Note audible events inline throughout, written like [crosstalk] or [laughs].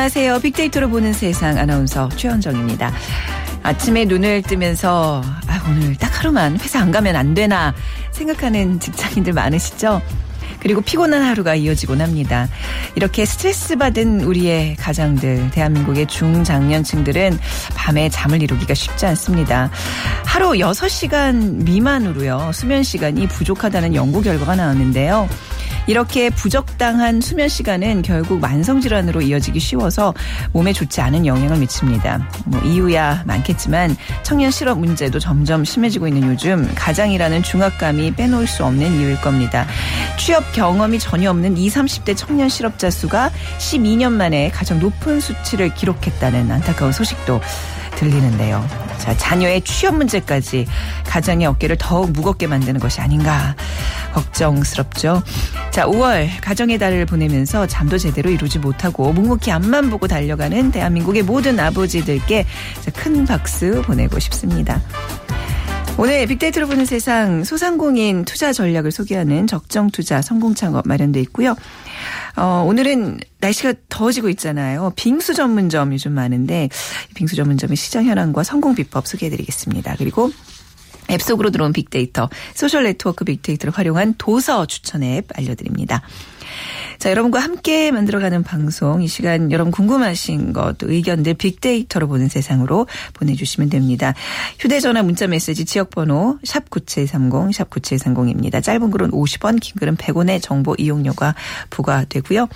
안녕하세요. 빅데이터로 보는 세상 아나운서 최현정입니다. 아침에 눈을 뜨면서 아, 오늘 딱 하루만 회사 안 가면 안 되나 생각하는 직장인들 많으시죠? 그리고 피곤한 하루가 이어지곤 합니다. 이렇게 스트레스 받은 우리의 가장들, 대한민국의 중장년층들은 밤에 잠을 이루기가 쉽지 않습니다. 하루 6시간 미만으로요, 수면 시간이 부족하다는 연구 결과가 나왔는데요. 이렇게 부적당한 수면 시간은 결국 만성 질환으로 이어지기 쉬워서 몸에 좋지 않은 영향을 미칩니다. 뭐 이유야 많겠지만 청년 실업 문제도 점점 심해지고 있는 요즘 가장이라는 중압감이 빼놓을 수 없는 이유일 겁니다. 취업 경험이 전혀 없는 20, 30대 청년 실업자 수가 12년 만에 가장 높은 수치를 기록했다는 안타까운 소식도 들리는데요. 자, 자녀의 취업 문제까지 가장의 어깨를 더욱 무겁게 만드는 것이 아닌가 걱정스럽죠. 자, 5월 가정의 달을 보내면서 잠도 제대로 이루지 못하고 묵묵히 앞만 보고 달려가는 대한민국의 모든 아버지들께 큰 박수 보내고 싶습니다. 오늘 빅데이터로 보는 세상 소상공인 투자 전략을 소개하는 적정 투자 성공 창업 마련돼 있고요. 어, 오늘은 날씨가 더워지고 있잖아요. 빙수 전문점 요즘 많은데 빙수 전문점의 시장 현황과 성공 비법 소개해드리겠습니다. 그리고 앱 속으로 들어온 빅데이터, 소셜 네트워크 빅데이터를 활용한 도서 추천 앱 알려드립니다. 자, 여러분과 함께 만들어가는 방송, 이 시간 여러분 궁금하신 것, 의견들 빅데이터로 보는 세상으로 보내주시면 됩니다. 휴대전화 문자 메시지 지역번호 샵9730, 샵9730입니다. 짧은 글은 50원, 긴 글은 100원의 정보 이용료가 부과되고요.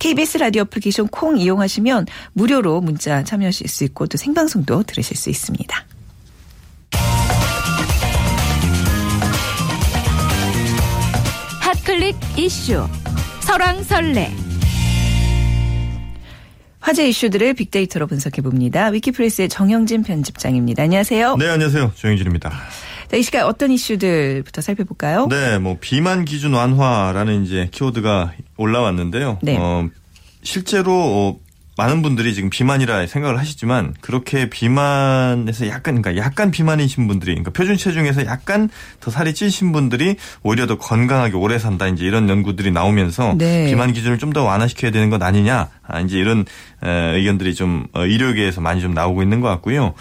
KBS 라디오 애플리케이션 콩 이용하시면 무료로 문자 참여하실 수 있고 또 생방송도 들으실 수 있습니다. 핫클릭 이슈 설왕설래 화제 이슈들을 빅데이터로 분석해 봅니다. 위키프레스의 정영진 편집장입니다. 안녕하세요. 네, 안녕하세요. 정영진입니다. 자, 이 시간 어떤 이슈들부터 살펴볼까요? 네, 뭐 비만 기준 완화라는 이제 키워드가 올라왔는데요. 네. 어, 실제로 어, 많은 분들이 지금 비만이라 생각을 하시지만 그렇게 비만에서 약간 그러니까 약간 비만이신 분들이 그러니까 표준 체중에서 약간 더 살이 찌신 분들이 오히려 더 건강하게 오래 산다 이제 이런 연구들이 나오면서 네. 비만 기준을 좀 더 완화시켜야 되는 것 아니냐 아, 이제 이런 에, 의견들이 좀 어, 의료계에서 많이 좀 나오고 있는 것 같고요.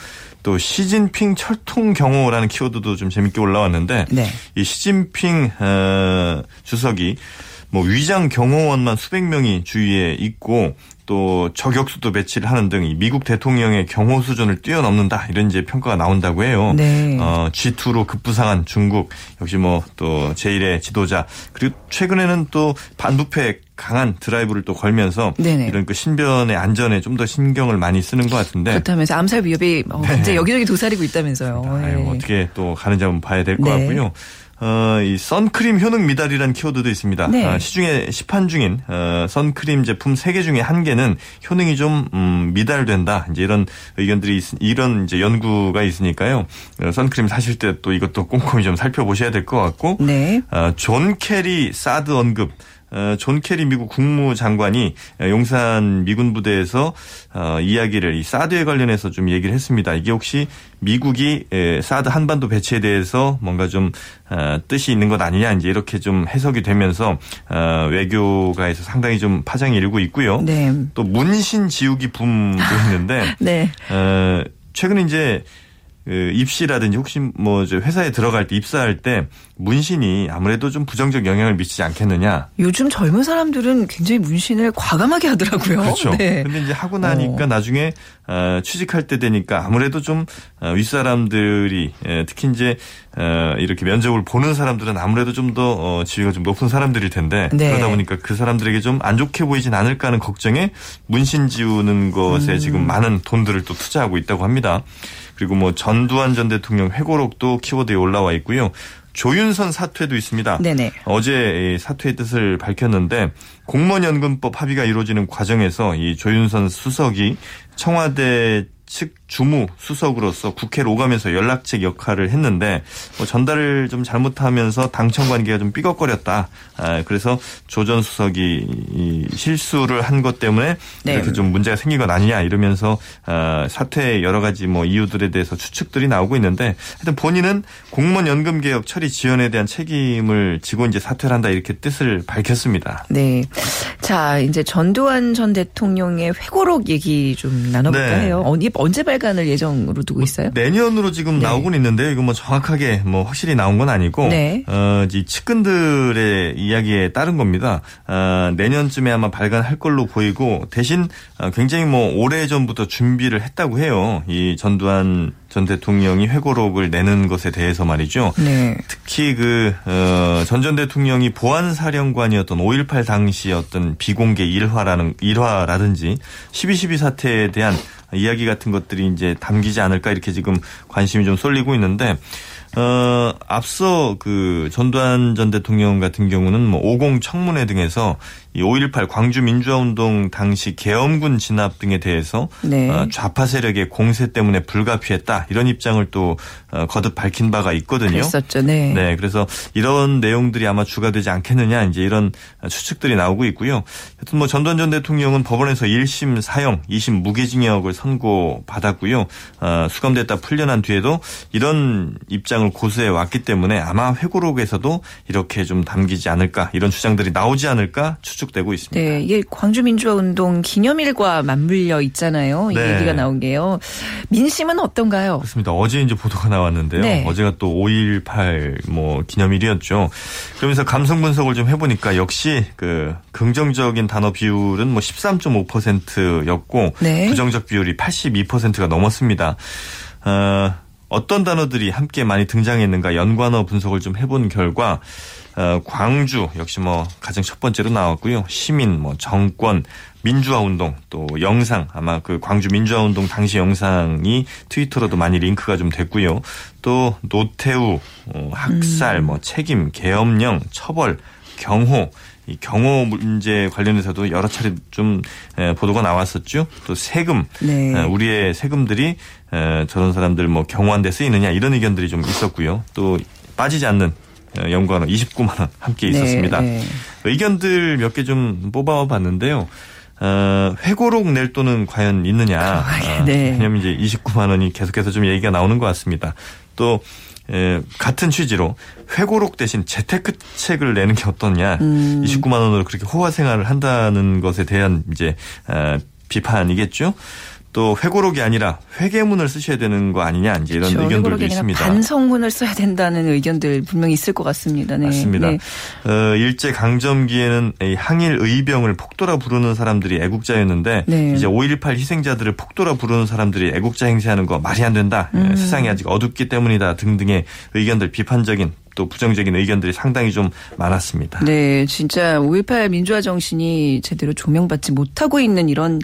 또 시진핑 철통 경호라는 키워드도 좀 재밌게 올라왔는데 네. 이 시진핑 어, 주석이 뭐 위장 경호원만 수백 명이 주위에 있고 또 저격수도 배치를 하는 등이 미국 대통령의 경호 수준을 뛰어넘는다 이런 이제 평가가 나온다고 해요. 네. 어, G2로 급부상한 중국 역시 뭐 또 제1의 지도자 그리고 최근에는 또 반부패 강한 드라이브를 또 걸면서 네네. 이런 그 신변의 안전에 좀 더 신경을 많이 쓰는 것 같은데 그렇다면서 암살 위협이 어, 굉장히 여기저기 도사리고 있다면서요. 네. 아유, 예. 어떻게 또 가는지 한번 봐야 될것 네. 같고요. 어, 이 선크림 효능 미달이라는 키워드도 있습니다. 네. 아, 시중에 시판 중인 어, 선크림 제품 3개 중에 한 개는 효능이 좀 음, 미달된다. 이제 이런 의견들이 있, 이런 이제 연구가 있으니까요. 어, 선크림 사실 때 또 이것도 꼼꼼히 좀 살펴보셔야 될 것 같고 네. 어, 존 케리 사드 언급 어, 존 케리 미국 국무장관이 용산 미군 부대에서 어, 이야기를 이 사드에 관련해서 좀 얘기를 했습니다. 이게 혹시 미국이 에, 사드 한반도 배치에 대해서 뭔가 좀 어, 뜻이 있는 것 아니냐 이제 이렇게 좀 해석이 되면서 어, 외교가에서 상당히 좀 파장이 일고 있고요. 네. 또 문신 지우기 붐도 있는데 [laughs] 네. 어, 최근에 이제 그 입시라든지 혹시 뭐 회사에 들어갈 때 입사할 때 문신이 아무래도 좀 부정적 영향을 미치지 않겠느냐. 요즘 젊은 사람들은 굉장히 문신을 과감하게 하더라고요. 그렇죠. 네. 근데 이제 하고 나니까 어. 나중에 어, 취직할 때 되니까 아무래도 좀 어, 윗사람들이 예, 특히 이제 어, 이렇게 면접을 보는 사람들은 아무래도 좀더 어, 지위가 좀 높은 사람들일 텐데 네. 그러다 보니까 그 사람들에게 좀 안 좋게 보이진 않을까 하는 걱정에 문신 지우는 것에 음. 지금 많은 돈들을 또 투자하고 있다고 합니다. 그리고 뭐 전두환 전 대통령 회고록도 키워드에 올라와 있고요. 조윤선 사퇴도 있습니다. 네네. 어제 이 사퇴의 뜻을 밝혔는데 공무원 연금법 합의가 이루어지는 과정에서 이 조윤선 수석이 청와대 측 주무 수석으로서 국회를 오가면서 연락책 역할을 했는데 뭐 전달을 좀 잘못하면서 당청 관계가 좀 삐걱거렸다. 아, 그래서 조 전 수석이 실수를 한 것 때문에 네. 이렇게 좀 문제가 생긴 것 아니냐 이러면서 아, 사퇴 여러 가지 뭐 이유들에 대해서 추측들이 나오고 있는데 하여튼 본인은 공무원 연금 개혁 처리 지연에 대한 책임을 지고 이제 사퇴를 한다 이렇게 뜻을 밝혔습니다. 네. 자, 이제 전두환 전 대통령의 회고록 얘기 좀 나눠볼까 네. 해요. 언제 발 간을 예정으로 두고 있어요? 내년으로 지금 네. 나오곤 있는데 이거 뭐 정확하게 뭐 확실히 나온 건 아니고 네. 어, 이 측근들의 이야기에 따른 겁니다. 어, 내년쯤에 아마 발간할 걸로 보이고 대신 어, 굉장히 뭐 오래 전부터 준비를 했다고 해요. 이 전두환 전 대통령이 회고록을 내는 것에 대해서 말이죠. 네. 특히 그, 어, 전전 대통령이 보안사령관이었던 5.18 당시 어떤 비공개 일화라는, 일화라든지 12.12 사태에 대한 이야기 같은 것들이 이제 담기지 않을까 이렇게 지금 관심이 좀 쏠리고 있는데 어, 앞서 그 전두환 전 대통령 같은 경우는 뭐 50 청문회 등에서 이5.18 광주 민주화 운동 당시 계엄군 진압 등에 대해서 네. 어, 좌파 세력의 공세 때문에 불가피했다 이런 입장을 또 어, 거듭 밝힌 바가 있거든요. 그랬었죠. 네. 네. 그래서 이런 내용들이 아마 주가 되지 않겠느냐 이제 이런 추측들이 나오고 있고요. 하여튼 뭐 전두환 전 대통령은 법원에서 1심 사형, 2심 무기징역을 선고받았고요. 어, 수감됐다 풀려난 뒤에도 이런 입장을 고수해 왔기 때문에 아마 회고록에서도 이렇게 좀 담기지 않을까 이런 주장들이 나오지 않을까 추측 추측되고 있습니다. 네, 이게 광주 민주화 운동 기념일과 맞물려 있잖아요. 이 네. 얘기가 나온 게요. 민심은 어떤가요? 그렇습니다. 어제 이제 보도가 나왔는데요. 네. 어제가 또 5.18 뭐 기념일이었죠. 그러면서 감성 분석을 좀 해보니까 역시 그 긍정적인 단어 비율은 뭐 13.5%였고 네. 부정적 비율이 82%가 넘었습니다. 어, 어떤 단어들이 함께 많이 등장했는가 연관어 분석을 좀 해본 결과 어, 광주 역시 뭐 가장 첫 번째로 나왔고요. 시민, 뭐 정권, 민주화 운동 또 영상 아마 그 광주 민주화 운동 당시 영상이 트위터로도 많이 링크가 좀 됐고요. 또 노태우, 어, 학살, 음. 뭐 책임, 계엄령, 처벌, 경호 이 경호 문제 관련해서도 여러 차례 좀 보도가 나왔었죠. 또 세금, 네. 우리의 세금들이 저런 사람들 뭐 경호한 데 쓰이느냐 이런 의견들이 좀 있었고요. 또 빠지지 않는 연구하는 29만 원 함께 네, 있었습니다. 네, 네. 의견들 몇 개 좀 뽑아봤는데요. 어, 회고록 낼 돈은 과연 있느냐. 어, 네. 왜냐면 이제 29만 원이 계속해서 좀 얘기가 나오는 것 같습니다. 또 에, 같은 취지로 회고록 대신 재테크 책을 내는 게 어떠냐. 음. 29만 원으로 그렇게 호화 생활을 한다는 것에 대한 이제 어, 비판이겠죠. 또 회고록이 아니라 회계문을 쓰셔야 되는 거 아니냐 이제 이런 그렇죠. 의견들도 있습니다. 반성문을 써야 된다는 의견들 분명히 있을 것 같습니다. 네. 맞습니다. 네. 어, 일제 강점기에는 항일 의병을 폭도라 부르는 사람들이 애국자였는데 네. 이제 5.18 희생자들을 폭도라 부르는 사람들이 애국자 행세하는 거 말이 안 된다. 음. 세상이 아직 어둡기 때문이다 등등의 의견들 비판적인 또 부정적인 의견들이 상당히 좀 많았습니다. 네, 진짜 5.18 민주화 정신이 제대로 조명받지 못하고 있는 이런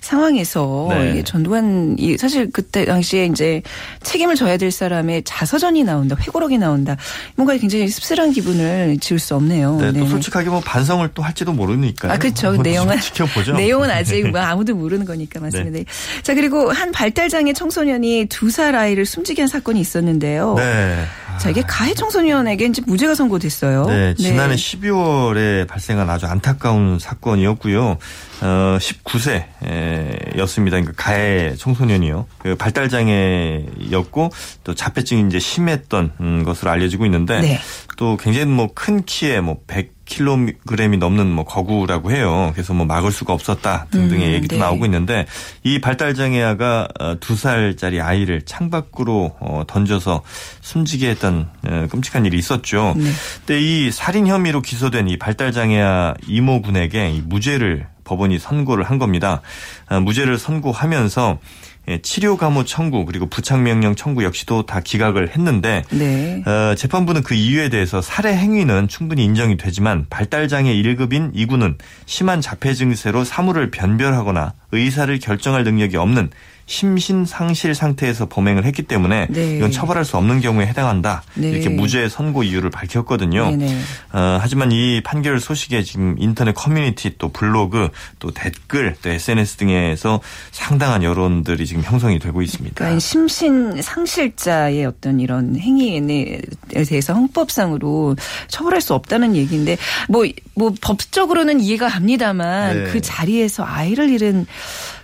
상황에서 네. 전두환 이 사실 그때 당시에 이제 책임을 져야 될 사람의 자서전이 나온다, 회고록이 나온다, 뭔가 굉장히 씁쓸한 기분을 지울 수 없네요. 네, 네. 또 솔직하게 뭐 반성을 또 할지도 모르니까. 아, 그렇죠. 내용은 지켜보죠. 내용은 아직 [laughs] 뭐 아무도 모르는 거니까 맞습니다. 네. 자 그리고 한 발달장애 청소년이 두 살 아이를 숨지게 한 사건이 있었는데요. 네. 자, 이게 가해 청소년에게 이제 무죄가 선고됐어요. 네, 네. 지난해 네. 12월에 발생한 아주 안타까운 사건이었고요. 어, 19세였습니다. 그러니까 가해 청소년이요. 그 발달 장애였고 또 자폐증이 이제 심했던 음, 것으로 알려지고 있는데 네. 또 굉장히 뭐 큰 키에 뭐 100. 킬로그램이 넘는 뭐 거구라고 해요. 그래서 뭐 막을 수가 없었다 등등의 음, 얘기도 네. 나오고 있는데 이 발달장애아가 어, 두 살짜리 아이를 창밖으로 어, 던져서 숨지게 했던 어, 끔찍한 일이 있었죠. 네. 근데 이 살인 혐의로 기소된 이 발달장애아 이모군에게 무죄를 법원이 선고를 한 겁니다. 무죄를 선고하면서 예, 치료 감호 청구 그리고 부착 명령 청구 역시도 다 기각을 했는데 네. 어, 재판부는 그 이유에 대해서 살해 행위는 충분히 인정이 되지만 발달 장애 1급인 이구는 심한 자폐 증세로 사물을 변별하거나 의사를 결정할 능력이 없는 심신상실 상태에서 범행을 했기 때문에 네. 이건 처벌할 수 없는 경우에 해당한다. 네. 이렇게 무죄 선고 이유를 밝혔거든요. 네네. 어, 하지만 이 판결 소식에 지금 인터넷 커뮤니티 또 블로그 또 댓글 또 SNS 등에서 상당한 여론들이 지금 형성이 되고 있습니다. 그러니까 심신 상실자의 어떤 이런 행위에 대해서 헌법상으로 처벌할 수 없다는 얘기인데 뭐 뭐 법적으로는 이해가 갑니다만 네. 그 자리에서 아이를 잃은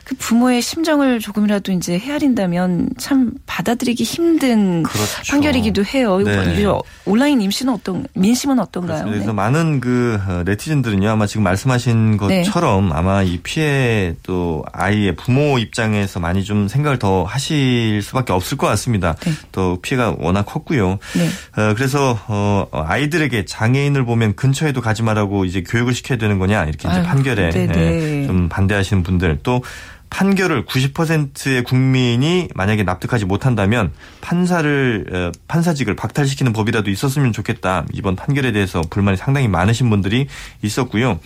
그 부모의 심정을 조금이라도 이제 헤아린다면 참 받아들이기 힘든 그렇죠. 판결이기도 해요. 네. 온라인 임신은 어떤 민심은 어떤가요? 그렇습니다. 그래서 네. 많은 그 어, 네티즌들은요 아마 지금 말씀하신 네. 것처럼 아마 이 피해 또 아이의 부모 입장에서 많이 좀 생각을 더 하실 수밖에 없을 것 같습니다. 네. 또 피해가 워낙 컸고요. 네. 어, 그래서 어, 아이들에게 장애인을 보면 근처에도 가지 말라고 이제 교육을 시켜야 되는 거냐 이렇게 이제 아유, 판결에. 예, 좀 반대하시는 분들 또 판결을 90%의 국민이 만약에 납득하지 못한다면 판사를 어, 판사직을 박탈시키는 법이라도 있었으면 좋겠다. 이번 판결에 대해서 불만이 상당히 많으신 분들이 있었고요.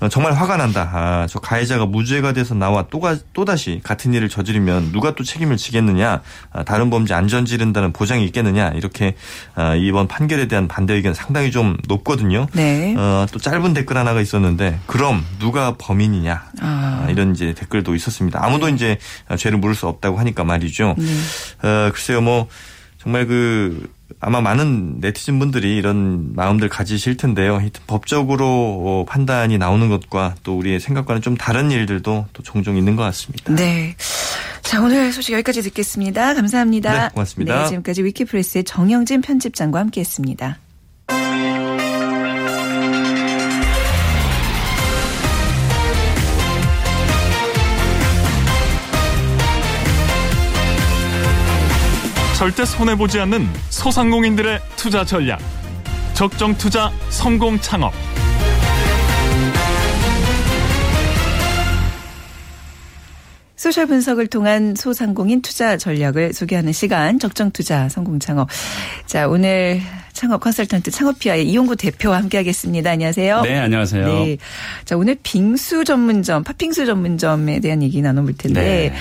어, 정말 화가 난다. 아, 저 가해자가 무죄가 돼서 나와 또 가, 또다시 같은 일을 저지르면 누가 또 책임을 지겠느냐. 아, 다른 범죄 안 저지른다는 보장이 있겠느냐. 이렇게 아, 이번 판결에 대한 반대 의견 상당히 좀 높거든요. 네. 어, 또 짧은 댓글 하나가 있었는데 그럼 누가 범인이냐. 아. 아, 이런 이제 댓글도 있었습니다. 아무도 이제 죄를 물을 수 없다고 하니까 말이죠. 네. 어, 글쎄요, 뭐 정말 그 아마 많은 네티즌 분들이 이런 마음들 가지실 텐데요. 법적으로 어, 판단이 나오는 것과 또 우리의 생각과는 좀 다른 일들도 또 종종 있는 것 같습니다. 네. 자, 오늘 소식 여기까지 듣겠습니다. 감사합니다. 네, 고맙습니다. 네, 지금까지 위키프레스의 정영진 편집장과 함께 했습니다. 절대 손해보지 않는 소상공인들의 투자 전략. 적정 투자 성공 창업. 소셜 분석을 통한 소상공인 투자 전략을 소개하는 시간 적정 투자 성공 창업. 자, 오늘 창업 컨설턴트 창업피아의 이용구 대표와 함께하겠습니다. 안녕하세요. 네, 안녕하세요. 네. 자, 오늘 빙수 전문점, 팥빙수 전문점에 대한 얘기 나눠볼 텐데, 네.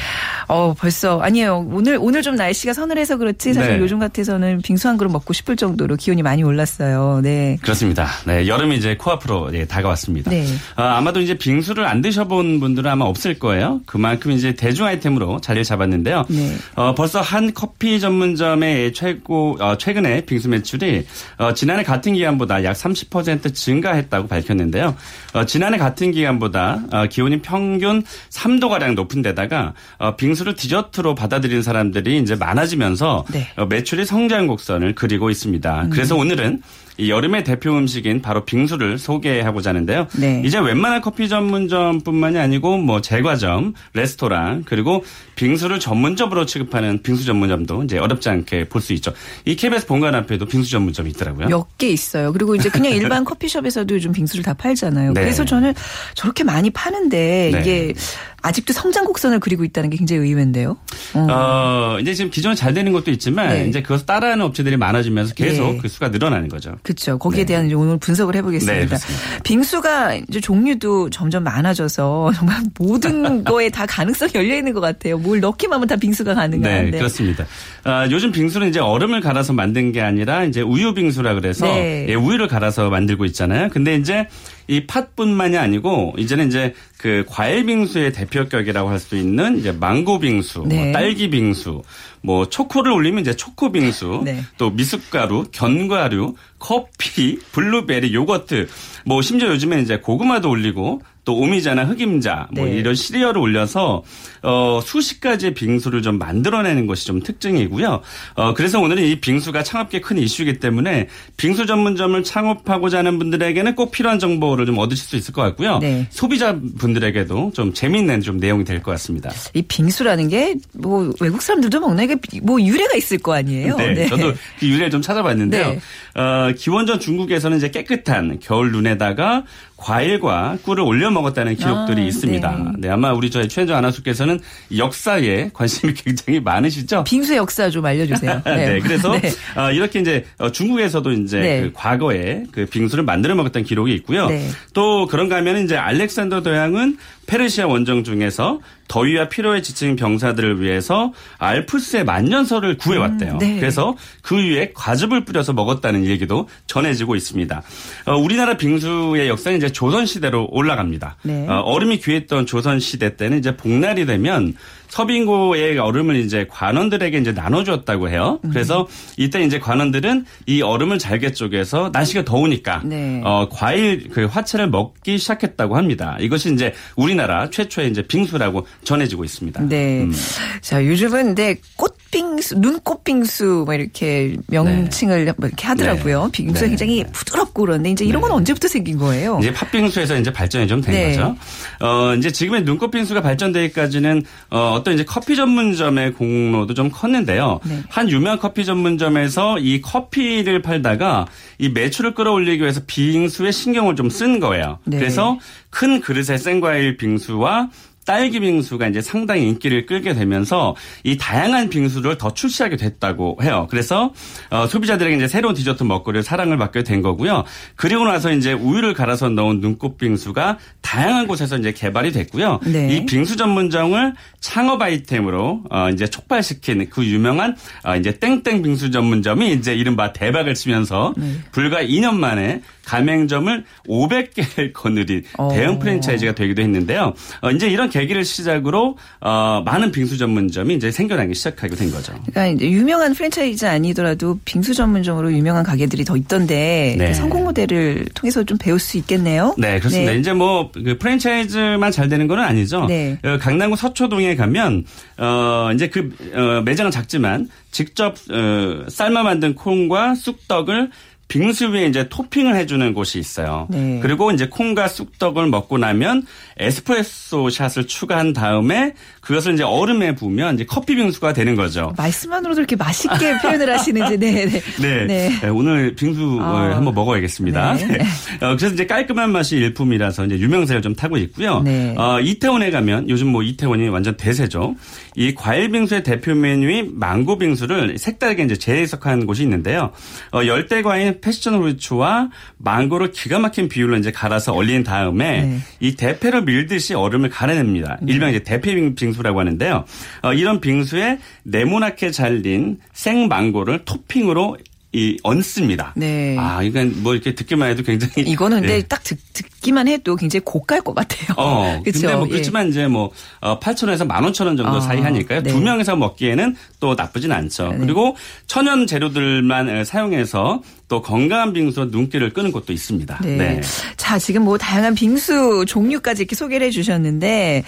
어, 벌써, 아니에요. 오늘, 오늘 좀 날씨가 서늘해서 그렇지, 사실 네. 요즘 같아서는 빙수 한 그릇 먹고 싶을 정도로 기온이 많이 올랐어요. 네. 그렇습니다. 네, 여름이 이제 코앞으로 예, 다가왔습니다. 네. 아, 아마도 이제 빙수를 안 드셔본 분들은 아마 없을 거예요. 그만큼 이제 대중 아이템으로 자리를 잡았는데요. 네. 어, 벌써 한 커피 전문점의 최고 어, 최근에 빙수 매출이 어, 지난해 같은 기간보다 약 30% 증가했다고 밝혔는데요. 어, 지난해 같은 기간보다 어, 기온이 평균 3도 가량 높은 데다가 어, 빙수를 디저트로 받아들이는 사람들이 이제 많아지면서 네. 어, 매출이 성장 곡선을 그리고 있습니다. 그래서 오늘은 이 여름의 대표 음식인 바로 빙수를 소개하고자 하는데요. 네. 이제 웬만한 커피 전문점뿐만이 아니고 뭐 제과점, 레스토랑 그리고 빙수를 전문점으로 취급하는 빙수 전문점도 이제 어렵지 않게 볼 수 있죠. 이 KBS 본관 앞에도 빙수 전문점이 있더라고요. 몇 개 있어요. 그리고 이제 그냥 [laughs] 일반 커피숍에서도 요즘 빙수를 다 팔잖아요. 네. 그래서 저는 저렇게 많이 파는데 네. 이게 아직도 성장 곡선을 그리고 있다는 게 굉장히 의외인데요. 어. 어, 이제 지금 기존에 잘 되는 것도 있지만 네. 이제 그것을 따라하는 업체들이 많아지면서 계속 예. 그 수가 늘어나는 거죠. 그렇죠. 거기에 네. 대한 이제 오늘 분석을 해보겠습니다. 네. 빙수가 이제 종류도 점점 많아져서 [laughs] 정말 모든 거에 다 가능성이 열려 있는 것 같아요. 뭘 넣기만 하면 다 빙수가 가능한데. 네, 그렇습니다. 아, 요즘 빙수는 이제 얼음을 갈아서 만든 게 아니라 이제 우유 빙수라 그래서 네. 예, 우유를 갈아서 만들고 있잖아요. 근데 이제 이 팥뿐만이 아니고 이제는 이제 그 과일 빙수의 대표격이라고 할 수 있는 이제 망고 빙수, 네. 뭐 딸기 빙수, 뭐 초코를 올리면 이제 초코 빙수, 네. 또 미숫가루, 견과류, 커피, 블루베리, 요거트, 뭐 심지어 요즘에 이제 고구마도 올리고 또 오미자나 흑임자 뭐 네. 이런 시리얼을 올려서 어 수십 가지의 빙수를 좀 만들어내는 것이 좀 특징이고요. 어 그래서 오늘은 이 빙수가 창업계 큰 이슈이기 때문에 빙수 전문점을 창업하고자 하는 분들에게는 꼭 필요한 정보를 좀 얻으실 수 있을 것 같고요. 네. 소비자 분들에게도 좀 재미있는 좀 내용이 될 것 같습니다. 이 빙수라는 게 뭐 외국 사람들도 먹는 게 뭐 유래가 있을 거 아니에요. 네, 저도 그 유래를 좀 찾아봤는데요. 네. 어, 기원전 중국에서는 이제 깨끗한 겨울 눈에다가 과일과 꿀을 올려 먹었다는 기록들이 아, 있습니다. 네. 네. 아마 우리 저희 최현정 아나운서께서는 역사에 관심이 [laughs] 굉장히 많으시죠? 빙수의 역사 좀 알려주세요. [laughs] 네. 그래서 네. 어, 이렇게 이제 어, 중국에서도 이제 네. 그 과거에 그 빙수를 만들어 먹었던 기록이 있고요. 네. 또 그런가 하면 이제 알렉산더 도양은 페르시아 원정 중에서 더위와 피로에 지친 병사들을 위해서 알프스의 만년설을 구해왔대요. 음, 네. 그래서 그 위에 과즙을 뿌려서 먹었다는 얘기도 전해지고 있습니다. 어, 우리나라 빙수의 역사는 이제 조선 시대로 올라갑니다. 네. 어, 얼음이 귀했던 조선 시대 때는 이제 복날이 되면 서빙고의 얼음을 이제 관원들에게 이제 나눠주었다고 해요. 음. 그래서 이때 이제 관원들은 이 얼음을 잘게 쪼개서 날씨가 더우니까 네. 어, 과일 그 화채를 먹기 시작했다고 합니다. 이것이 이제 우리나라 최초의 이제 빙수라고 전해지고 있습니다. 네. 음. 자, 요즘은 근데 꽃빙수, 눈꽃빙수 뭐 이렇게 명칭을 뭐 이렇게 하더라고요. 네. 빙수가 네. 굉장히 부드럽고 그런데 이제 이런 건 네. 언제부터 생긴 거예요? 이제 팥빙수에서 이제 발전이 좀된 네. 거죠. 어, 이제 지금의 눈꽃빙수가 발전되기까지는 어, 어떤 이제 커피 전문점의 공로도 좀 컸는데요. 네. 한 유명 커피 전문점에서 이 커피를 팔다가 이 매출을 끌어올리기 위해서 빙수에 신경을 좀 쓴 거예요. 네. 그래서 큰 그릇의 생과일 빙수와 딸기 빙수가 이제 상당히 인기를 끌게 되면서 이 다양한 빙수를 더 출시하게 됐다고 해요. 그래서 어, 소비자들에게 이제 새로운 디저트 먹거리를 사랑을 받게 된 거고요. 그리고 나서 이제 우유를 갈아서 넣은 눈꽃 빙수가 다양한 곳에서 이제 개발이 됐고요. 네. 이 빙수 전문점을 창업 아이템으로 어, 이제 촉발시킨 그 유명한 어, 이제 땡땡 빙수 전문점이 이제 이른바 대박을 치면서 네. 불과 2년 만에 가맹점을 500개를 거느린 어. 대형 프랜차이즈가 되기도 했는데요. 어, 이제 이런 계기를 시작으로 어, 많은 빙수 전문점이 이제 생겨나기 시작하게 된 거죠. 그러니까 이제 유명한 프랜차이즈 아니더라도 빙수 전문점으로 유명한 가게들이 더 있던데 네. 그 성공 모델을 통해서 좀 배울 수 있겠네요. 네, 그렇습니다. 네. 이제 뭐, 그 프랜차이즈만 잘 되는 건 아니죠. 네. 어, 강남구 서초동에 가면, 어, 이제 그, 어, 매장은 작지만 직접, 어, 삶아 만든 콩과 쑥떡을 빙수 위에 이제 토핑을 해주는 곳이 있어요. 네. 그리고 이제 콩과 쑥떡을 먹고 나면 에스프레소 샷을 추가한 다음에 그것을 이제 얼음에 부으면 이제 커피 빙수가 되는 거죠. 말씀만으로도 이렇게 맛있게 [laughs] 표현을 하시는지, 네, 네. 네. 네. 네, 오늘 빙수 아. 어, 한번 먹어야겠습니다. 네. 네. 어, 그래서 이제 깔끔한 맛이 일품이라서 이제 유명세를 좀 타고 있고요. 네. 어, 이태원에 가면 요즘 뭐 이태원이 완전 대세죠. 이 과일 빙수의 대표 메뉴인 망고 빙수를 색다르게 이제 재해석한 곳이 있는데요. 어, 열대 과일 패션 후르츠와 망고를 기가 막힌 비율로 이제 갈아서 얼린 다음에 네. 이 대패로 밀듯이 얼음을 갈아냅니다. 일명 이제 대패 빙수라고 하는데요. 어, 이런 빙수에 네모나게 잘린 생 망고를 토핑으로 이 얹습니다. 네. 아, 이건 뭐 이렇게 듣기만 해도 굉장히 [laughs] 이거는 근데 예. 딱 듣, 듣기만 해도 굉장히 고가일 것 같아요. 어? [laughs] 근데 뭐 예. 그렇지만 이제 뭐 8,000원에서 15,000원 정도 아, 사이 하니까요. 네. 두 명에서 먹기에는 또 나쁘진 않죠. 네. 그리고 천연 재료들만 에, 사용해서 또 건강한 빙수와 눈길을 끄는 곳도 있습니다. 네. 자, 지금 뭐 다양한 빙수 종류까지 이렇게 소개를 해 주셨는데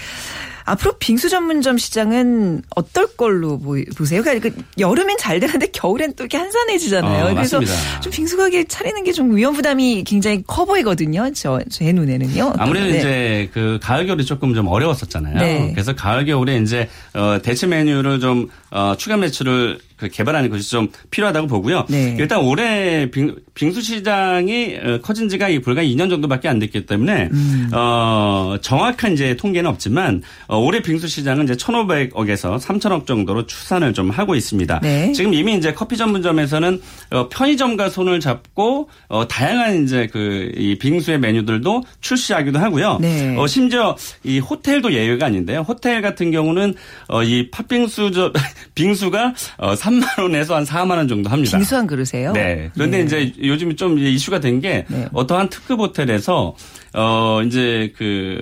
앞으로 빙수 전문점 시장은 어떨 걸로 보- 보세요? 그러니까 그 여름엔 잘 되는데 겨울엔 또 이렇게 한산해지잖아요. 어, 그래서 맞습니다. 좀 빙수 가게 차리는 게 좀 위험 부담이 굉장히 커 보이거든요. 저 제 눈에는요. 아무래도 네. 이제 그 가을 겨울이 조금 좀 어려웠었잖아요. 네. 그래서 가을 겨울에 이제 어 대체 메뉴를 좀 어, 추가 매출을 그 개발하는 것이 좀 필요하다고 보고요. 네. 일단 올해 빙, 빙수 시장이 어, 커진 지가 이 불과 2년 정도밖에 안 됐기 때문에 음. 어 정확한 이제 통계는 없지만 어, 올해 빙수 시장은 이제 1,500억에서 3,000억 정도로 추산을 좀 하고 있습니다. 네. 지금 이미 이제 커피 전문점에서는 어, 편의점과 손을 잡고 어, 다양한 이제 그 이 빙수의 메뉴들도 출시하기도 하고요. 네. 어, 심지어 이 호텔도 예외가 아닌데요. 호텔 같은 경우는 어, 이 팥빙수 저 [laughs] 빙수가 어, 3만 원에서 한 4만 원 정도 합니다. 빙수 한 그릇에요. 네. 그런데 네. 이제 요즘 좀 이제 이슈가 된게 네. 어떠한 특급 호텔에서 어 이제 그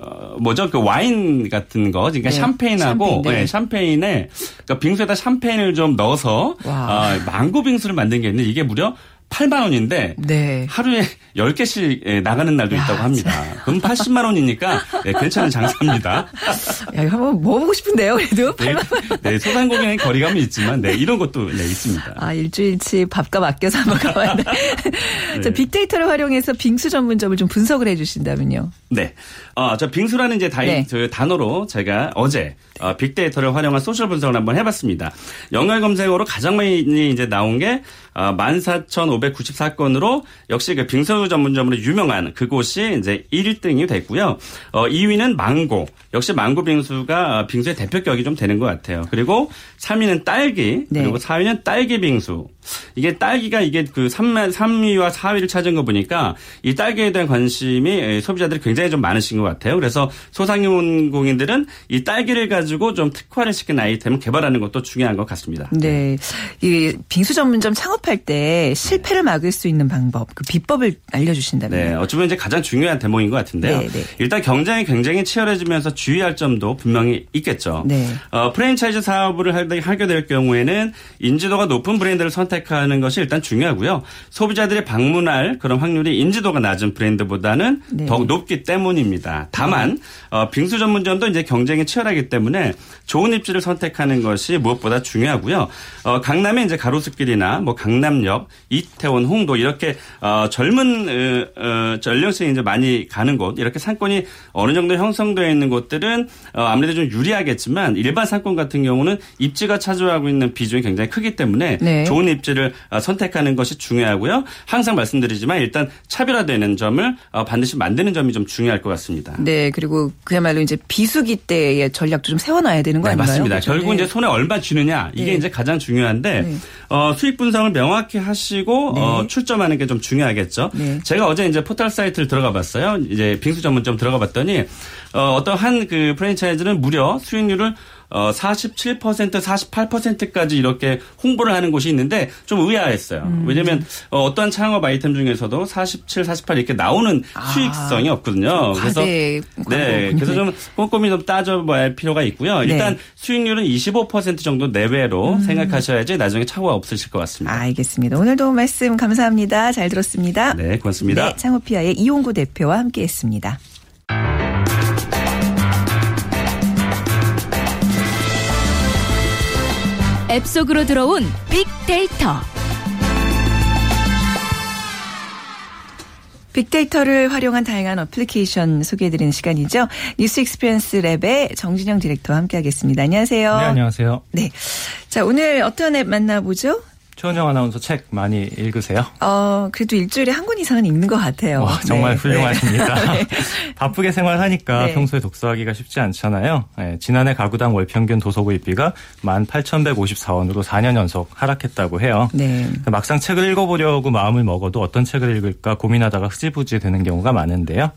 어, 뭐죠 그 와인 같은 거 그러니까 네. 샴페인하고 샴페인, 네. 네, 샴페인에 그러니까 빙수에다 샴페인을 좀 넣어서 와. 어, 망고 빙수를 만든 게 있는데 이게 무려 8만 원인데 네. 하루에 [laughs] 10개씩 예, 나가는 날도 있다고 합니다. 그럼 80만 원이니까 예, 괜찮은 장사입니다. [laughs] 야, 이거 한번 먹어보고 싶은데요. 그래도 네, 네, 소상공인의 거리감은 있지만 네, 이런 것도 네, 있습니다. 아, 일주일치 밥값 아껴서 한번 가봐야 돼. [laughs] 자, 빅데이터를 활용해서 빙수 전문점을 좀 분석을 해 주신다면요. 네. 어, 저 빙수라는 이제 다이, 네. 그 단어로 제가 어제 어, 빅데이터를 활용한 소셜 분석을 한번 해봤습니다. 연관 검색어로 가장 많이 이제 나온 게 어, 14,594건으로 역시 그 빙수 전문점으로 유명한 그곳이 이제 1등이 됐고요. 어, 2위는 망고. 역시 망고 빙수가 어, 빙수의 대표격이 좀 되는 것 같아요. 그리고 3위는 딸기. 네. 그리고 4위는 딸기 빙수. 이게 딸기가 이게 그 3, 3위와 4위를 찾은 거 보니까 이 딸기에 대한 관심이 예, 소비자들이 굉장히 좀 많으신 것 같아요. 그래서 소상공인들은 이 딸기를 가지고 좀 특화를 시킨 아이템을 개발하는 것도 중요한 것 같습니다. 네. 이 빙수 전문점 창업 할 때 실패를 막을 수 있는 방법, 그 비법을 알려주신다면. 네. 어쩌면 이제 가장 중요한 대목인 것 같은데요. 네, 네. 일단 경쟁이 굉장히 치열해지면서 주의할 점도 분명히 있겠죠. 네. 어, 프랜차이즈 사업을 할- 하게 될 경우에는 인지도가 높은 브랜드를 선택하는 것이 일단 중요하고요. 소비자들이 방문할 그런 확률이 인지도가 낮은 브랜드보다는 네. 더욱 높기 때문입니다. 다만 어, 빙수 전문점도 이제 경쟁이 치열하기 때문에 좋은 입지를 선택하는 것이 무엇보다 중요하고요. 어, 강남에 이제 가로수길이나 뭐 강 남역, 이태원, 홍도 이렇게 어, 젊은 어, 어, 연령층이 이제 많이 가는 곳 이렇게 상권이 어느 정도 형성되어 있는 곳들은 어, 아무래도 좀 유리하겠지만 일반 상권 같은 경우는 입지가 차지하고 있는 비중이 굉장히 크기 때문에 네. 좋은 입지를 어, 선택하는 것이 중요하고요. 항상 말씀드리지만 일단 차별화되는 점을 어, 반드시 만드는 점이 좀 중요할 것 같습니다. 네, 그리고 그야말로 이제 비수기 때의 전략도 좀 세워놔야 되는 거 네, 아닌가요? 맞습니다. 그렇죠? 결국 네. 이제 손에 얼마 쥐느냐 이게 네. 이제 가장 중요한데 네. 어, 수익 분석을 명확히 하시고 네. 어, 출점하는 게 좀 중요하겠죠. 네. 제가 어제 이제 포털 사이트를 들어가 봤어요. 이제 빙수 전문점 들어가 봤더니 어, 어떤 한 그 프랜차이즈는 무려 수익률을 어, 47%, 48%까지 이렇게 홍보를 하는 곳이 있는데 좀 의아했어요. 음. 왜냐면 어, 어떠한 창업 아이템 중에서도 47, 48 이렇게 나오는 수익성이 없거든요. 그래서 과대 네. 그래서 좀 꼼꼼히 좀 따져봐야 필요가 있고요. 일단 네. 수익률은 25% 정도 내외로 음. 생각하셔야지 나중에 차고가 없으실 것 같습니다. 알겠습니다. 오늘도 말씀 감사합니다. 잘 들었습니다. 네, 고맙습니다. 네, 창호피아의 이용구 대표와 함께했습니다. 앱 속으로 들어온 빅데이터. 빅데이터를 활용한 다양한 어플리케이션 소개해드리는 시간이죠. 뉴스 익스피리언스 랩의 정진영 디렉터와 함께하겠습니다. 안녕하세요. 네, 안녕하세요. 네. 자, 오늘 어떤 앱 만나보죠? 최원정 아나운서 책 많이 읽으세요? 어, 그래도 일주일에 한 권 이상은 읽는 것 같아요. 와, 정말 [laughs] 네. 훌륭하십니다. [laughs] 네. 바쁘게 생활하니까 네. 평소에 독서하기가 쉽지 않잖아요. 네, 지난해 가구당 월 평균 도서 구입비가 18,154원으로 4년 연속 하락했다고 해요. 네. 막상 책을 읽어보려고 마음을 먹어도 어떤 책을 읽을까 고민하다가 흐지부지 되는 경우가 많은데요.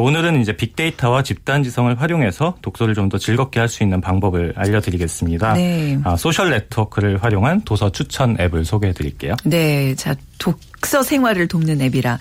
오늘은 이제 빅데이터와 집단 지성을 활용해서 독서를 좀 더 즐겁게 할 수 있는 방법을 알려드리겠습니다. 네. 아, 소셜 네트워크를 활용한 도서 추천 앱을 소개해드릴게요. 네, 자 독서 생활을 돕는 앱이라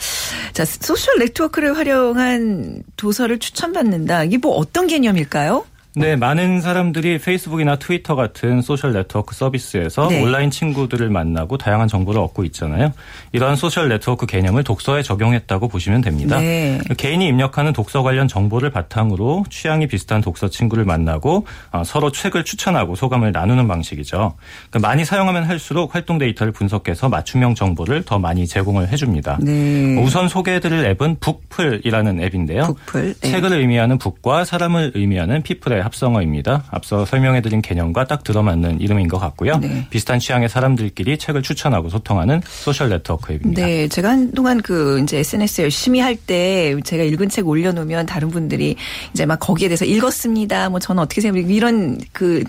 자 소셜 네트워크를 활용한 도서를 추천받는다. 이게 뭐 어떤 개념일까요? 네, 많은 사람들이 페이스북이나 트위터 같은 소셜 네트워크 서비스에서 네. 온라인 친구들을 만나고 다양한 정보를 얻고 있잖아요. 이러한 소셜 네트워크 개념을 독서에 적용했다고 보시면 됩니다. 네. 개인이 입력하는 독서 관련 정보를 바탕으로 취향이 비슷한 독서 친구를 만나고 어, 서로 책을 추천하고 소감을 나누는 방식이죠. 그러니까 많이 사용하면 할수록 활동 데이터를 분석해서 맞춤형 정보를 더 많이 제공을 해줍니다. 네. 우선 소개해드릴 앱은 북플이라는 앱인데요. 북플. 네. 책을 의미하는 book과 사람을 의미하는 people의 합성어입니다. 앞서 설명해드린 개념과 딱 들어맞는 이름인 것 같고요. 네. 비슷한 취향의 사람들끼리 책을 추천하고 소통하는 소셜 네트워크 앱입니다. 네, 제가 한동안 그 이제 SNS 열심히 할 때 제가 읽은 책 올려놓으면 다른 분들이 이제 막 거기에 대해서 읽었습니다. 뭐 저는 어떻게 생각해요? 이런 그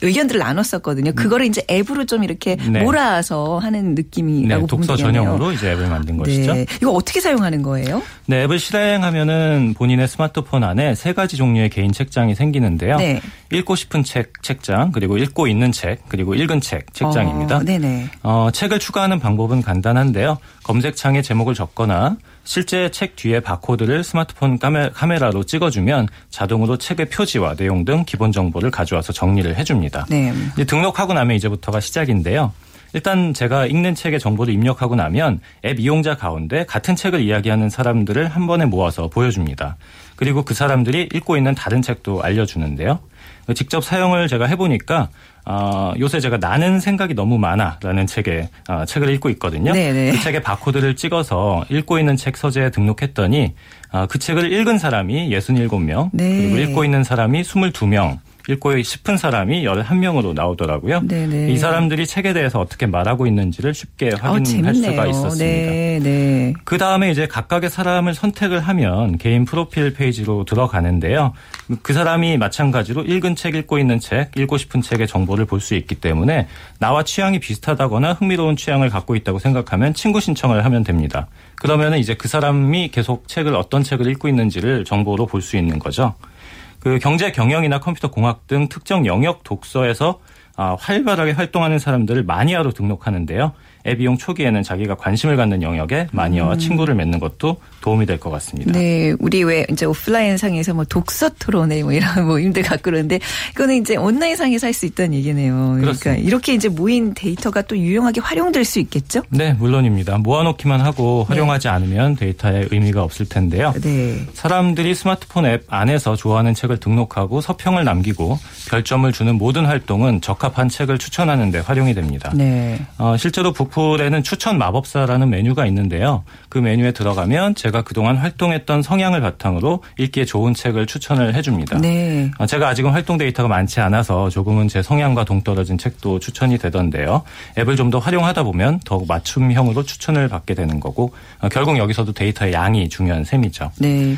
의견들을 나눴었거든요. 그거를 이제 앱으로 좀 이렇게 네. 몰아서 하는 느낌이라고 네, 독서 되겠네요. 전용으로 이제 앱을 만든 것이죠. 네, 이거 어떻게 사용하는 거예요? 네, 앱을 실행하면은 본인의 스마트폰 안에 세 가지 종류의 개인 책장이 생기는데요. 네. 읽고 싶은 책 책장, 그리고 읽고 있는 책, 그리고 읽은 책 책장입니다. 어, 네네. 어, 책을 추가하는 방법은 간단한데요. 검색창에 제목을 적거나 실제 책 뒤에 바코드를 스마트폰 카메, 카메라로 찍어주면 자동으로 책의 표지와 내용 등 기본 정보를 가져와서 정리를 해줍니다. 네. 등록하고 나면 이제부터가 시작인데요. 일단 제가 읽는 책의 정보를 입력하고 나면 앱 이용자 가운데 같은 책을 이야기하는 사람들을 한 번에 모아서 보여줍니다. 그리고 그 사람들이 읽고 있는 다른 책도 알려주는데요. 직접 사용을 제가 해보니까 어, 요새 제가 나는 생각이 너무 많아라는 책에 어, 책을 읽고 있거든요. 네네. 그 책의 바코드를 찍어서 읽고 있는 책 서재에 등록했더니 어, 그 책을 읽은 사람이 67명, 네. 그리고 읽고 있는 사람이 22명, 읽고 싶은 사람이 11명으로 나오더라고요. 네네. 이 사람들이 책에 대해서 어떻게 말하고 있는지를 쉽게 어, 확인할 재밌네요. 수가 있었습니다. 네, 네. 그 다음에 이제 각각의 사람을 선택을 하면 개인 프로필 페이지로 들어가는데요. 그 사람이 마찬가지로 읽은 책, 읽고 있는 책, 읽고 싶은 책의 정보를 볼 수 있기 때문에 나와 취향이 비슷하다거나 흥미로운 취향을 갖고 있다고 생각하면 친구 신청을 하면 됩니다. 그러면은 이제 그 사람이 계속 책을 어떤 책을 읽고 있는지를 정보로 볼 수 있는 거죠. 그 경제 경영이나 컴퓨터 공학 등 특정 영역 독서에서 아, 활발하게 활동하는 사람들을 마니아로 등록하는데요. 앱 이용 초기에는 자기가 관심을 갖는 영역에 마니아와 친구를 맺는 것도 도움이 될 것 같습니다. 음. 네, 우리 왜 이제 오프라인 상에서 뭐 독서 토론회 뭐 이런 모임들 갖고 그러는데 그거는 이제 온라인 상에서 할 수 있다는 얘기네요. 그러니까 그렇습니다. 이렇게 이제 모인 데이터가 또 유용하게 활용될 수 있겠죠? 네, 물론입니다. 모아놓기만 하고 활용하지 않으면 데이터에 의미가 없을 텐데요. 네. 사람들이 스마트폰 앱 안에서 좋아하는 책을 등록하고 서평을 남기고 별점을 주는 모든 활동은 적합한 책을 추천하는 데 활용이 됩니다. 네. 어, 실제로 북풀에는 추천 마법사라는 메뉴가 있는데요. 그 메뉴에 들어가면 제가 그동안 활동했던 성향을 바탕으로 읽기에 좋은 책을 추천을 해줍니다. 네. 어, 제가 아직은 활동 데이터가 많지 않아서 조금은 제 성향과 동떨어진 책도 추천이 되던데요. 앱을 좀 더 활용하다 보면 더욱 맞춤형으로 추천을 받게 되는 거고 어, 결국 여기서도 데이터의 양이 중요한 셈이죠. 네.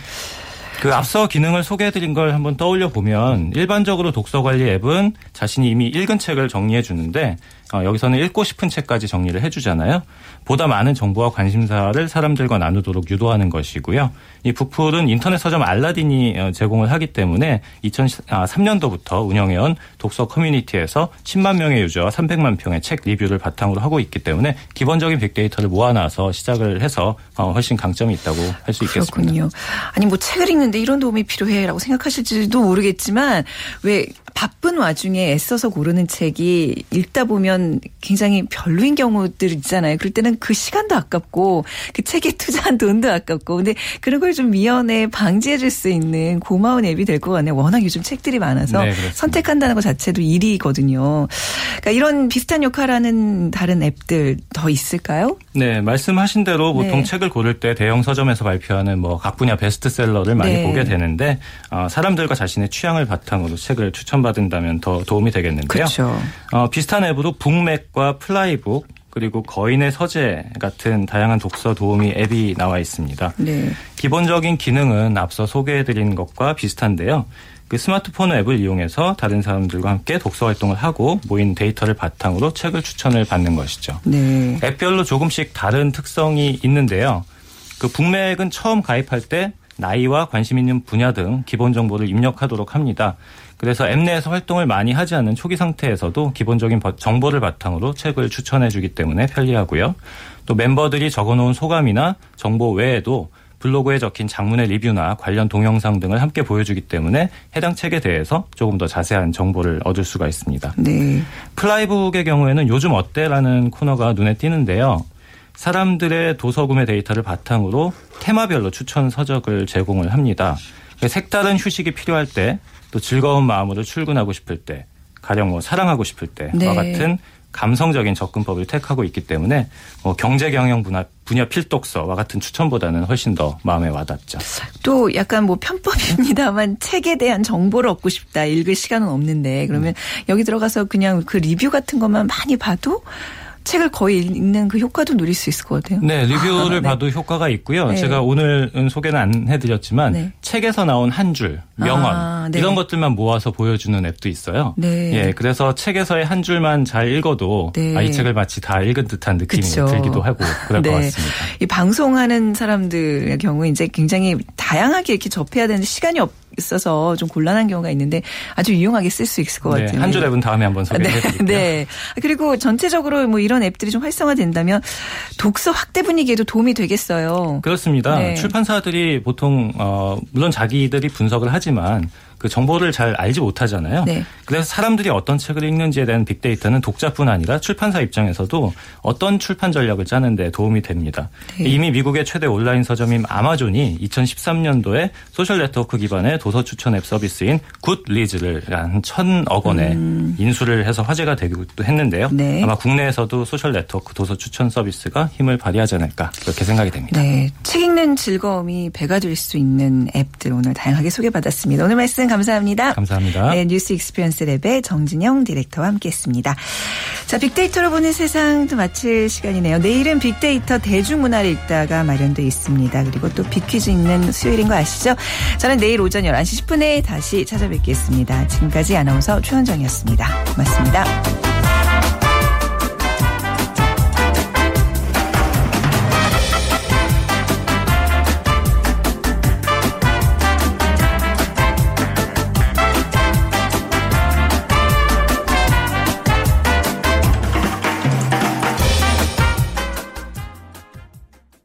그 앞서 기능을 소개해드린 걸 한번 떠올려 보면 일반적으로 독서 관리 앱은 자신이 이미 읽은 책을 정리해 주는데 어, 여기서는 읽고 싶은 책까지 정리를 해주잖아요. 보다 많은 정보와 관심사를 사람들과 나누도록 유도하는 것이고요. 이 북플은 인터넷 서점 알라딘이 어, 제공을 하기 때문에 2003년도부터 운영해온 독서 커뮤니티에서 10만 명의 유저와 300만 편의 책 리뷰를 바탕으로 하고 있기 때문에 기본적인 빅데이터를 모아놔서 시작을 해서 어, 훨씬 강점이 있다고 할 수 있겠습니다. 그렇군요. 아니 뭐 책을 읽는데 이런 도움이 필요해라고 생각하실지도 모르겠지만 왜 바쁜 와중에 애써서 고르는 책이 읽다 보면 굉장히 별로인 경우들 있잖아요. 그럴 때는 그 시간도 아깝고 그 책에 투자한 돈도 아깝고 근데 그런 걸 좀 미연에 방지해 줄 수 있는 고마운 앱이 될 것 같네요. 워낙 요즘 책들이 많아서 네. 선택한다는 것 자체도 일이거든요. 그러니까 이런 비슷한 역할하는 다른 앱들 더 있을까요? 네, 말씀하신 대로 보통 네. 책을 고를 때 대형 서점에서 발표하는 뭐 각 분야 베스트셀러를 많이 네. 보게 되는데 어, 사람들과 자신의 취향을 바탕으로 책을 추천 받는다면 더 도움이 되겠는데요. 그렇죠. 어, 비슷한 앱으로 북맥과 플라이북 그리고 거인의 서재 같은 다양한 독서 도우미 앱이 나와 있습니다. 네. 기본적인 기능은 앞서 소개해드린 것과 비슷한데요. 그 스마트폰 앱을 이용해서 다른 사람들과 함께 독서 활동을 하고 모인 데이터를 바탕으로 책을 추천을 받는 것이죠. 네. 앱별로 조금씩 다른 특성이 있는데요. 그 북맥은 처음 가입할 때 나이와 관심 있는 분야 등 기본 정보를 입력하도록 합니다. 그래서 앱 내에서 활동을 많이 하지 않는 초기 상태에서도 기본적인 버- 정보를 바탕으로 책을 추천해 주기 때문에 편리하고요. 또 멤버들이 적어놓은 소감이나 정보 외에도 블로그에 적힌 장문의 리뷰나 관련 동영상 등을 함께 보여주기 때문에 해당 책에 대해서 조금 더 자세한 정보를 얻을 수가 있습니다. 네. 플라이북의 경우에는 요즘 어때라는 코너가 눈에 띄는데요. 사람들의 도서 구매 데이터를 바탕으로 테마별로 추천 서적을 제공을 합니다. 색다른 휴식이 필요할 때, 또 즐거운 마음으로 출근하고 싶을 때, 가령 뭐 사랑하고 싶을 때와 네. 같은 감성적인 접근법을 택하고 있기 때문에 뭐 경제 경영 분야, 분야 필독서와 같은 추천보다는 훨씬 더 마음에 와닿죠. 또 약간 뭐 편법입니다만 [laughs] 책에 대한 정보를 얻고 싶다. 읽을 시간은 없는데 그러면 여기 들어가서 그냥 그 리뷰 같은 것만 많이 봐도 책을 거의 읽는 그 효과도 누릴 수 있을 것 같아요. 네, 리뷰를 아, 네. 봐도 효과가 있고요. 네. 제가 오늘은 소개는 안 해드렸지만 네. 책에서 나온 한 줄, 명언 아, 네. 이런 것들만 모아서 보여주는 앱도 있어요. 네. 예, 그래서 책에서의 한 줄만 잘 읽어도 네. 아, 이 책을 마치 다 읽은 듯한 느낌이 그쵸. 들기도 하고 그럴 [laughs] 것 네. 같습니다. 이 방송하는 사람들의 경우 이제 굉장히 다양하게 이렇게 접해야 되는데 시간이 없 어서 좀 곤란한 경우가 있는데 아주 유용하게 쓸 수 있을 것 네, 같아요. 한줄 앱은 다음에 한번 네, 소개해드릴게요. 네. 그리고 전체적으로 뭐 이런 앱들이 좀 활성화된다면 독서 확대 분위기에도 도움이 되겠어요. 그렇습니다. 네. 출판사들이 보통 어 물론 자기들이 분석을 하지만 그 정보를 잘 알지 못하잖아요. 네. 그래서 사람들이 어떤 책을 읽는지에 대한 빅데이터는 독자뿐 아니라 출판사 입장에서도 어떤 출판 전략을 짜는데 도움이 됩니다. 네. 이미 미국의 최대 온라인 서점인 아마존이 2013년도에 소셜 네트워크 기반의 도서 추천 앱 서비스인 굿리즈를 한 천억 원에 인수를 해서 화제가 되기도 했는데요. 음. 네. 아마 국내에서도 소셜 네트워크 도서 추천 서비스가 힘을 발휘하지 않을까 그렇게 생각이 됩니다. 네. 책 읽는 즐거움이 배가 될 수 있는 앱들 오늘 다양하게 소개받았습니다. 오늘 말씀 감사합니다. 감사합니다. 네, News Experience Lab의 정진영 디렉터와 함께했습니다. 자, 빅데이터로 보는 세상도 마칠 시간이네요. 내일은 빅데이터 대중문화를 읽다가 마련돼 있습니다. 그리고 또 빅퀴즈 있는 수요일인 거 아시죠? 저는 내일 오전 11시 10분에 다시 찾아뵙겠습니다. 지금까지 아나운서 최원정이었습니다. 고맙습니다.